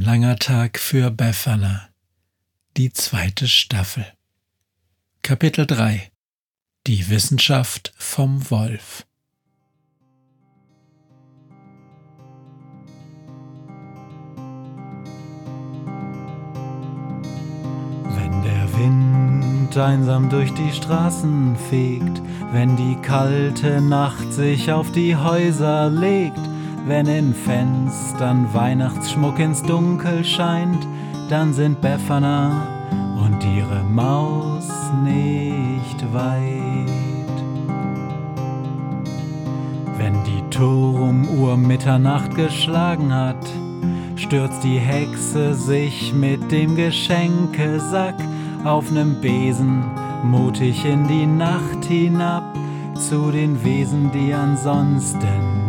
Langer Tag für Befana. Die zweite Staffel. Kapitel 3 Die Wissenschaft vom Wolf. Wenn der Wind einsam durch die Straßen fegt, wenn die kalte Nacht sich auf die Häuser legt, wenn in Fenstern Weihnachtsschmuck ins Dunkel scheint, dann sind Befana und ihre Maus nicht weit. Wenn die Turmuhr Mitternacht geschlagen hat, stürzt die Hexe sich mit dem Geschenkesack auf nem Besen mutig in die Nacht hinab zu den Wesen, die ansonsten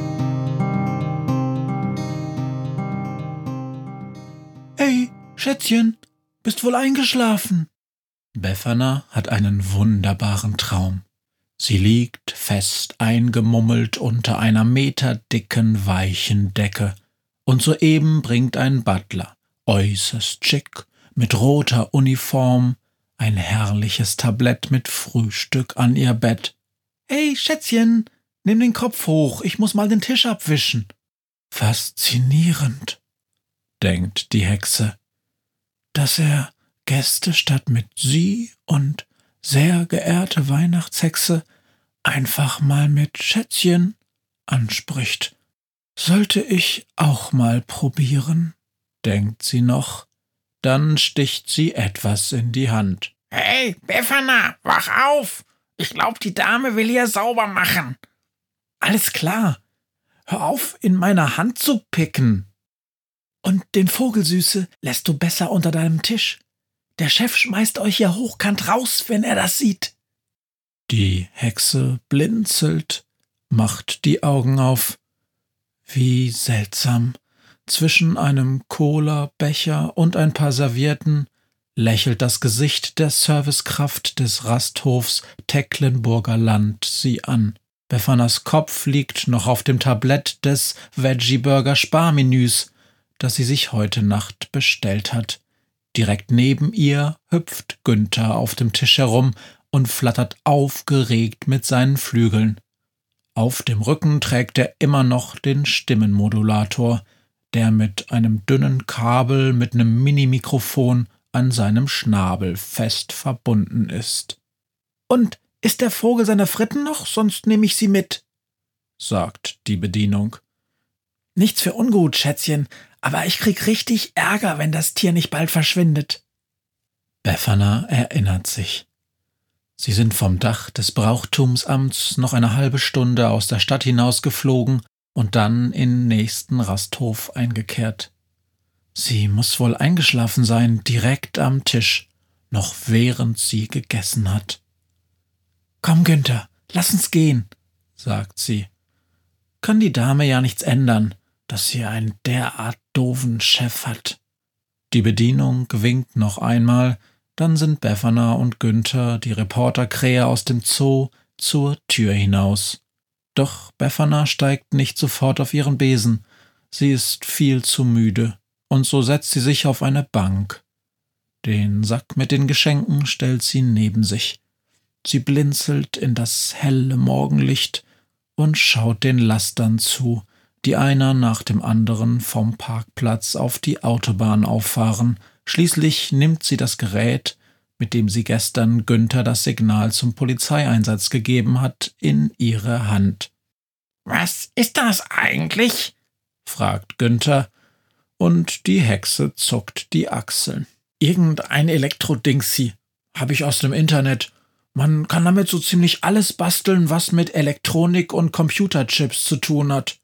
Schätzchen, bist wohl eingeschlafen? Befana hat einen wunderbaren Traum. Sie liegt fest eingemummelt unter einer meterdicken weichen Decke, und soeben bringt ein Butler, äußerst schick, mit roter Uniform, ein herrliches Tablett mit Frühstück an ihr Bett. Hey, Schätzchen, nimm den Kopf hoch, ich muss mal den Tisch abwischen. Faszinierend, denkt die Hexe, dass er Gäste statt mit Sie und sehr geehrte Weihnachtshexe einfach mal mit Schätzchen anspricht. Sollte ich auch mal probieren, denkt sie noch, dann sticht sie etwas in die Hand. Hey, Befana, wach auf! Ich glaub, die Dame will hier sauber machen. Alles klar. Hör auf, in meiner Hand zu picken. Und den Vogelsüße lässt du besser unter deinem Tisch. Der Chef schmeißt euch ja hochkant raus, wenn er das sieht. Die Hexe blinzelt, macht die Augen auf. Wie seltsam. Zwischen einem Cola-Becher und ein paar Servietten lächelt das Gesicht der Servicekraft des Rasthofs Tecklenburger Land sie an. Befanas Kopf liegt noch auf dem Tablett des Veggie-Burger Sparmenüs, das sie sich heute Nacht bestellt hat. Direkt neben ihr hüpft Günther auf dem Tisch herum und flattert aufgeregt mit seinen Flügeln. Auf dem Rücken trägt er immer noch den Stimmenmodulator, der mit einem dünnen Kabel mit einem Minimikrofon an seinem Schnabel fest verbunden ist. Und ist der Vogel seiner Fritten noch? Sonst nehme ich sie mit, sagt die Bedienung. Nichts für ungut, Schätzchen, aber ich krieg richtig Ärger, wenn das Tier nicht bald verschwindet. Befana erinnert sich. Sie sind vom Dach des Brauchtumsamts noch eine halbe Stunde aus der Stadt hinausgeflogen und dann in nächsten Rasthof eingekehrt. Sie muss wohl eingeschlafen sein, direkt am Tisch, noch während sie gegessen hat. Komm, Günther, lass uns gehen, sagt sie. Kann die Dame ja nichts ändern, dass sie einen derart doofen Chef hat. Die Bedienung winkt noch einmal, dann sind Befana und Günther, die Reporterkrähe aus dem Zoo, zur Tür hinaus. Doch Befana steigt nicht sofort auf ihren Besen. Sie ist viel zu müde und so setzt sie sich auf eine Bank. Den Sack mit den Geschenken stellt sie neben sich. Sie blinzelt in das helle Morgenlicht und schaut den Lastern zu, die einer nach dem anderen vom Parkplatz auf die Autobahn auffahren. Schließlich nimmt sie das Gerät, mit dem sie gestern Günther das Signal zum Polizeieinsatz gegeben hat, in ihre Hand. Was ist das eigentlich? fragt Günther und die Hexe zuckt die Achseln. Irgendein Elektrodingsi. Hab ich aus dem Internet. Man kann damit so ziemlich alles basteln, was mit Elektronik und Computerchips zu tun hat.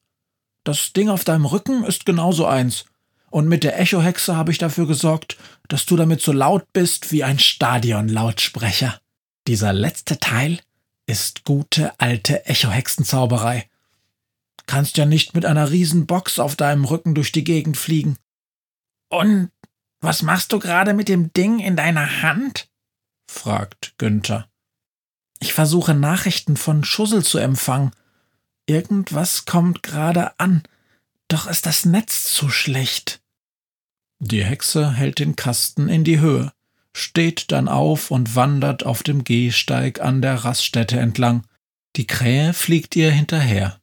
Das Ding auf deinem Rücken ist genauso eins. Und mit der Echohexe habe ich dafür gesorgt, dass du damit so laut bist wie ein Stadionlautsprecher. Dieser letzte Teil ist gute alte Echohexenzauberei. Kannst ja nicht mit einer Riesenbox auf deinem Rücken durch die Gegend fliegen. Und was machst du gerade mit dem Ding in deiner Hand? fragt Günther. Ich versuche Nachrichten von Schussel zu empfangen. Irgendwas kommt gerade an, doch ist das Netz zu schlecht. Die Hexe hält den Kasten in die Höhe, steht dann auf und wandert auf dem Gehsteig an der Raststätte entlang. Die Krähe fliegt ihr hinterher.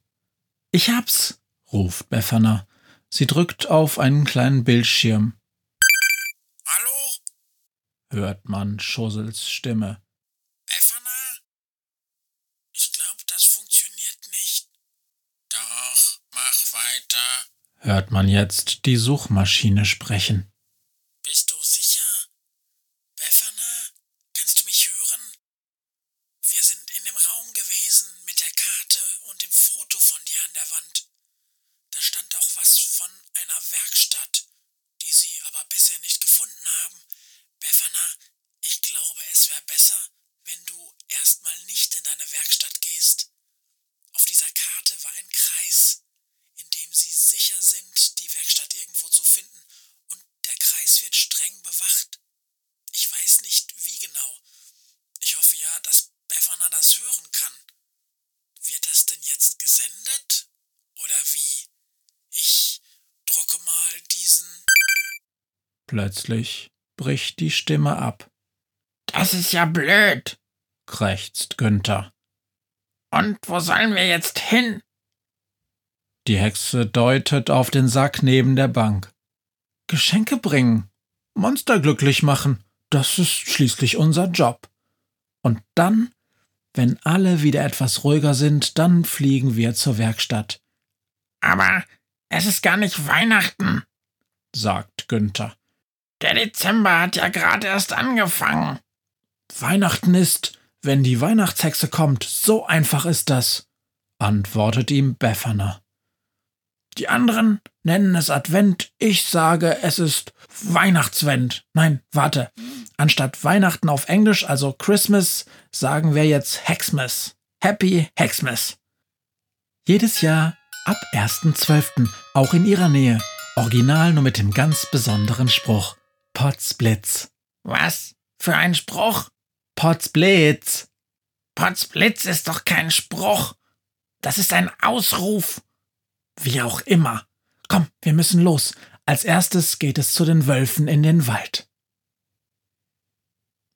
Ich hab's, ruft Befana. Sie drückt auf einen kleinen Bildschirm. Hallo? hört man Schussels Stimme. Befana? Ich glaube, das funktioniert nicht. Doch, mach weiter. Hört man jetzt die Suchmaschine sprechen. Bist du sicher? Befana? Kannst du mich hören? Wir sind in dem Raum gewesen mit der Karte und dem Foto von dir an der Wand. Da stand auch was von einer Werkstatt, die sie aber bisher nicht gefunden haben. Befana, ich glaube, es wäre besser, wenn du erstmal nicht in deine Werkstatt gehst. Auf dieser Karte war ein Kreis, in dem sie sicher sind, die Werkstatt irgendwo zu finden, und der Kreis wird streng bewacht. Ich weiß nicht, wie genau. Ich hoffe ja, dass Befana das hören kann. Wird das denn jetzt gesendet? Oder wie? Ich drucke mal diesen. Plötzlich bricht die Stimme ab, Das ist ja blöd. krächzt Günther. Und wo sollen wir jetzt hin? Die Hexe deutet auf den Sack neben der Bank. Geschenke bringen, Monster glücklich machen, das ist schließlich unser Job. Und dann, wenn alle wieder etwas ruhiger sind, dann fliegen wir zur Werkstatt, Aber es ist gar nicht Weihnachten. sagt Günther. Der Dezember hat ja gerade erst angefangen. Weihnachten ist, wenn die Weihnachtshexe kommt, so einfach ist das, antwortet ihm Befana. Die anderen nennen es Advent, ich sage, es ist Weihnachtswend. Nein, warte. Anstatt Weihnachten auf Englisch, also Christmas, sagen wir jetzt Hexmas. Happy Hexmas. Jedes Jahr ab 1.12., auch in ihrer Nähe. Original nur mit dem ganz besonderen Spruch. Potzblitz. Was? Für ein Spruch? Potzblitz. Potzblitz ist doch kein Spruch. Das ist ein Ausruf. Wie auch immer. Komm, wir müssen los. Als erstes geht es zu den Wölfen in den Wald.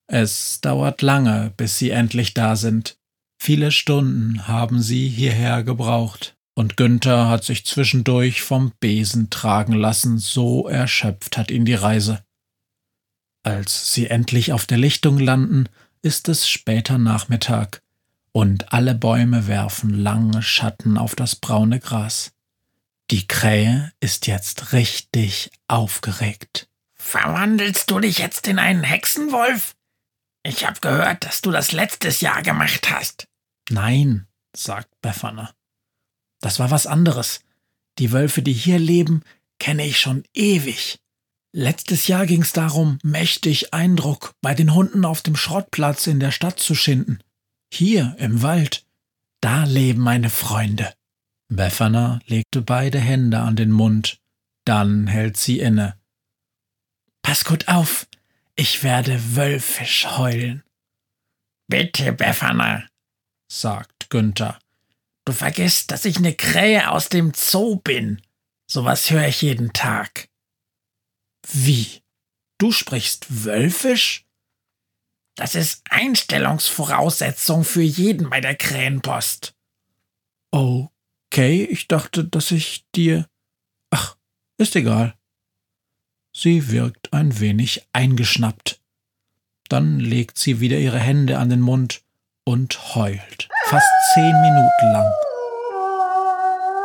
Es dauert lange, bis sie endlich da sind. Viele Stunden haben sie hierher gebraucht, und Günther hat sich zwischendurch vom Besen tragen lassen, so erschöpft hat ihn die Reise. Als sie endlich auf der Lichtung landen, ist es später Nachmittag, und alle Bäume werfen lange Schatten auf das braune Gras. Die Krähe ist jetzt richtig aufgeregt. Verwandelst du dich jetzt in einen Hexenwolf? Ich hab gehört, dass du das letztes Jahr gemacht hast. Nein, sagt Befana. Das war was anderes. Die Wölfe, die hier leben, kenne ich schon ewig. Letztes Jahr ging es darum, mächtig Eindruck bei den Hunden auf dem Schrottplatz in der Stadt zu schinden. Hier im Wald, da leben meine Freunde. Befana legte beide Hände an den Mund, dann hält sie inne. Pass gut auf, ich werde wölfisch heulen, Bitte, Befana. sagt Günther. Du vergisst, dass ich eine Krähe aus dem Zoo bin. Sowas höre ich jeden Tag. Wie? Du sprichst Wölfisch? Das ist Einstellungsvoraussetzung für jeden bei der Krähenpost. Okay, ich dachte, dass ich dir. Ach, ist egal. Sie wirkt ein wenig eingeschnappt. Dann legt sie wieder ihre Hände an den Mund und heult, fast zehn Minuten lang.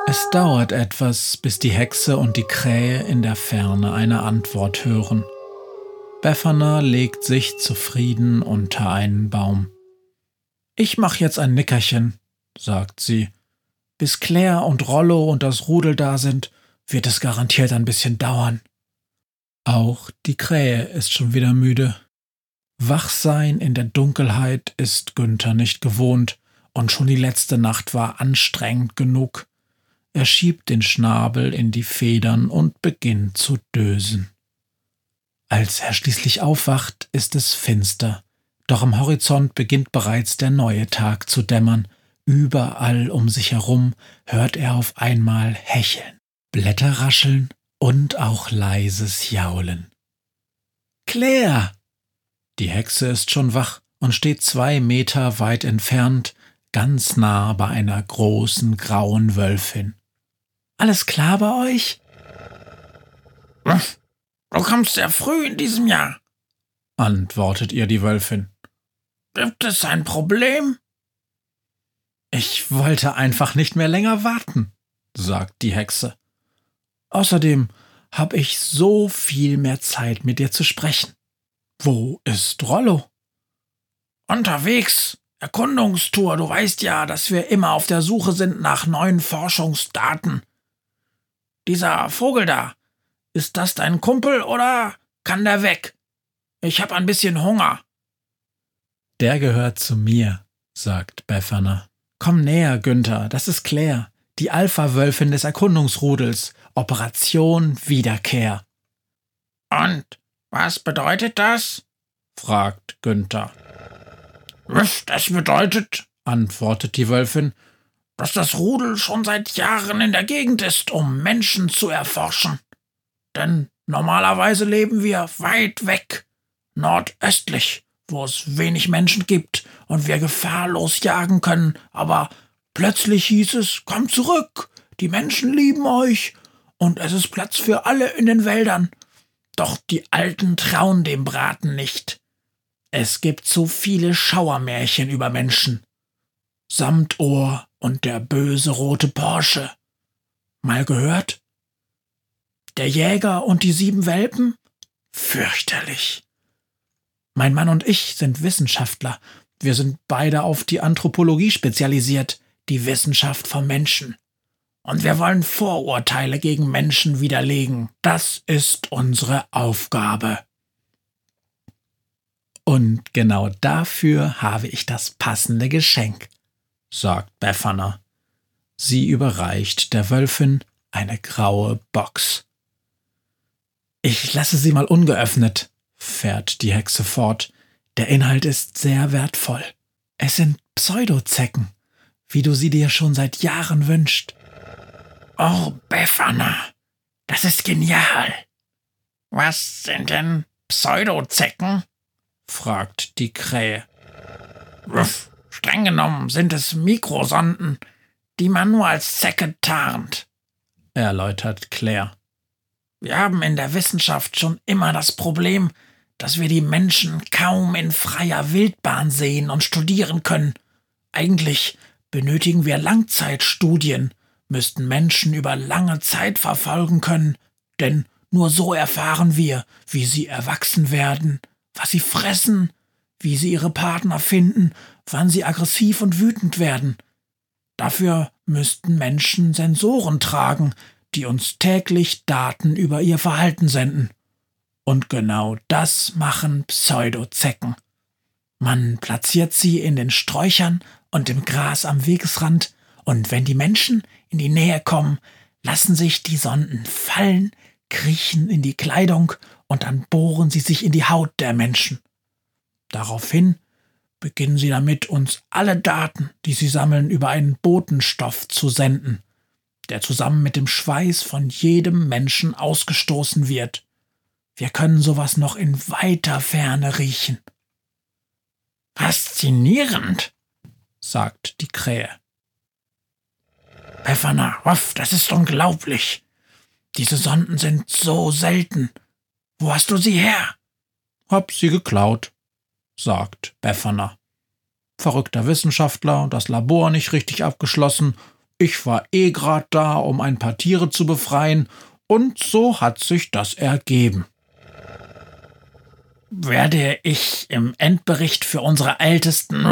Es dauert etwas, bis die Hexe und die Krähe in der Ferne eine Antwort hören. Befana legt sich zufrieden unter einen Baum. Ich mach jetzt ein Nickerchen, sagt sie. Bis Claire und Rollo und das Rudel da sind, wird es garantiert ein bisschen dauern. Auch die Krähe ist schon wieder müde. Wachsein in der Dunkelheit ist Günther nicht gewohnt, und schon die letzte Nacht war anstrengend genug. Er schiebt den Schnabel in die Federn und beginnt zu dösen. Als er schließlich aufwacht, ist es finster, doch am Horizont beginnt bereits der neue Tag zu dämmern. Überall um sich herum hört er auf einmal Hecheln, Blätter rascheln und auch leises Jaulen. Claire! Die Hexe ist schon wach und steht zwei Meter weit entfernt, ganz nah bei einer großen grauen Wölfin. Alles klar bei euch? Du kommst sehr früh in diesem Jahr, antwortet ihr die Wölfin. Gibt es ein Problem? Ich wollte einfach nicht mehr länger warten, sagt die Hexe. Außerdem habe ich so viel mehr Zeit, mit dir zu sprechen. Wo ist Rollo? Unterwegs. Erkundungstour. Du weißt ja, dass wir immer auf der Suche sind nach neuen Forschungsdaten. Dieser Vogel da, ist das dein Kumpel oder kann der weg? Ich hab ein bisschen Hunger. Der gehört zu mir, sagt Befana. Komm näher, Günther, das ist Claire, die Alpha-Wölfin des Erkundungsrudels. Operation Wiederkehr. Und was bedeutet das? fragt Günther. Das bedeutet, antwortet die Wölfin, dass das Rudel schon seit Jahren in der Gegend ist, um Menschen zu erforschen. Denn normalerweise leben wir weit weg, nordöstlich, wo es wenig Menschen gibt und wir gefahrlos jagen können, aber plötzlich hieß es, komm zurück, die Menschen lieben euch und es ist Platz für alle in den Wäldern. Doch die Alten trauen dem Braten nicht. Es gibt so viele Schauermärchen über Menschen. Samtohr und der böse rote Porsche. Mal gehört? Der Jäger und die sieben Welpen? Fürchterlich. Mein Mann und ich sind Wissenschaftler. Wir sind beide auf die Anthropologie spezialisiert, die Wissenschaft vom Menschen. Und wir wollen Vorurteile gegen Menschen widerlegen. Das ist unsere Aufgabe. Und genau dafür habe ich das passende Geschenk, sagt Befana. Sie überreicht der Wölfin eine graue Box. Ich lasse sie mal ungeöffnet, fährt die Hexe fort. Der Inhalt ist sehr wertvoll. Es sind Pseudozecken, wie du sie dir schon seit Jahren wünschst. Oh, Befana, das ist genial. Was sind denn Pseudozecken? fragt die Krähe. Ruff, streng genommen sind es Mikrosonden, die man nur als Zecke tarnt, erläutert Claire. Wir haben in der Wissenschaft schon immer das Problem, dass wir die Menschen kaum in freier Wildbahn sehen und studieren können. Eigentlich benötigen wir Langzeitstudien, müssten Menschen über lange Zeit verfolgen können, denn nur so erfahren wir, wie sie erwachsen werden, was sie fressen, wie sie ihre Partner finden, wann sie aggressiv und wütend werden. Dafür müssten Menschen Sensoren tragen, die uns täglich Daten über ihr Verhalten senden. Und genau das machen Pseudozecken. Man platziert sie in den Sträuchern und im Gras am Wegesrand, und wenn die Menschen in die Nähe kommen, lassen sich die Sonden fallen, kriechen in die Kleidung und dann bohren sie sich in die Haut der Menschen. Daraufhin beginnen sie damit, uns alle Daten, die sie sammeln, über einen Botenstoff zu senden, der zusammen mit dem Schweiß von jedem Menschen ausgestoßen wird. Wir können sowas noch in weiter Ferne riechen. Faszinierend, sagt die Krähe. Befana, Ruff, das ist unglaublich. Diese Sonden sind so selten. Wo hast du sie her? Hab sie geklaut, sagt Befana. Verrückter Wissenschaftler, das Labor nicht richtig abgeschlossen. Ich war eh grad da, um ein paar Tiere zu befreien, und so hat sich das ergeben. Werde ich im Endbericht für unsere Ältesten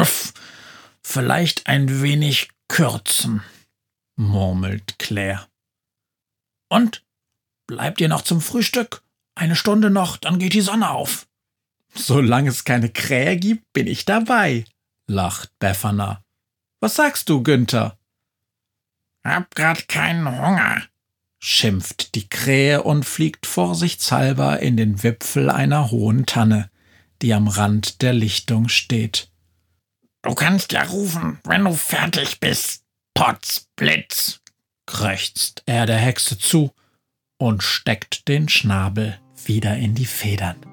vielleicht ein wenig kürzen murmelt Claire. Und? Bleibt ihr noch zum Frühstück? Eine Stunde noch, dann geht die Sonne auf. Solange es keine Krähe gibt, bin ich dabei, lacht Befana. Was sagst du, Günther? Hab grad keinen Hunger, schimpft die Krähe und fliegt vorsichtshalber in den Wipfel einer hohen Tanne, die am Rand der Lichtung steht. Du kannst ja rufen, wenn du fertig bist. Potzblitz, krächzt er der Hexe zu und steckt den Schnabel wieder in die Federn.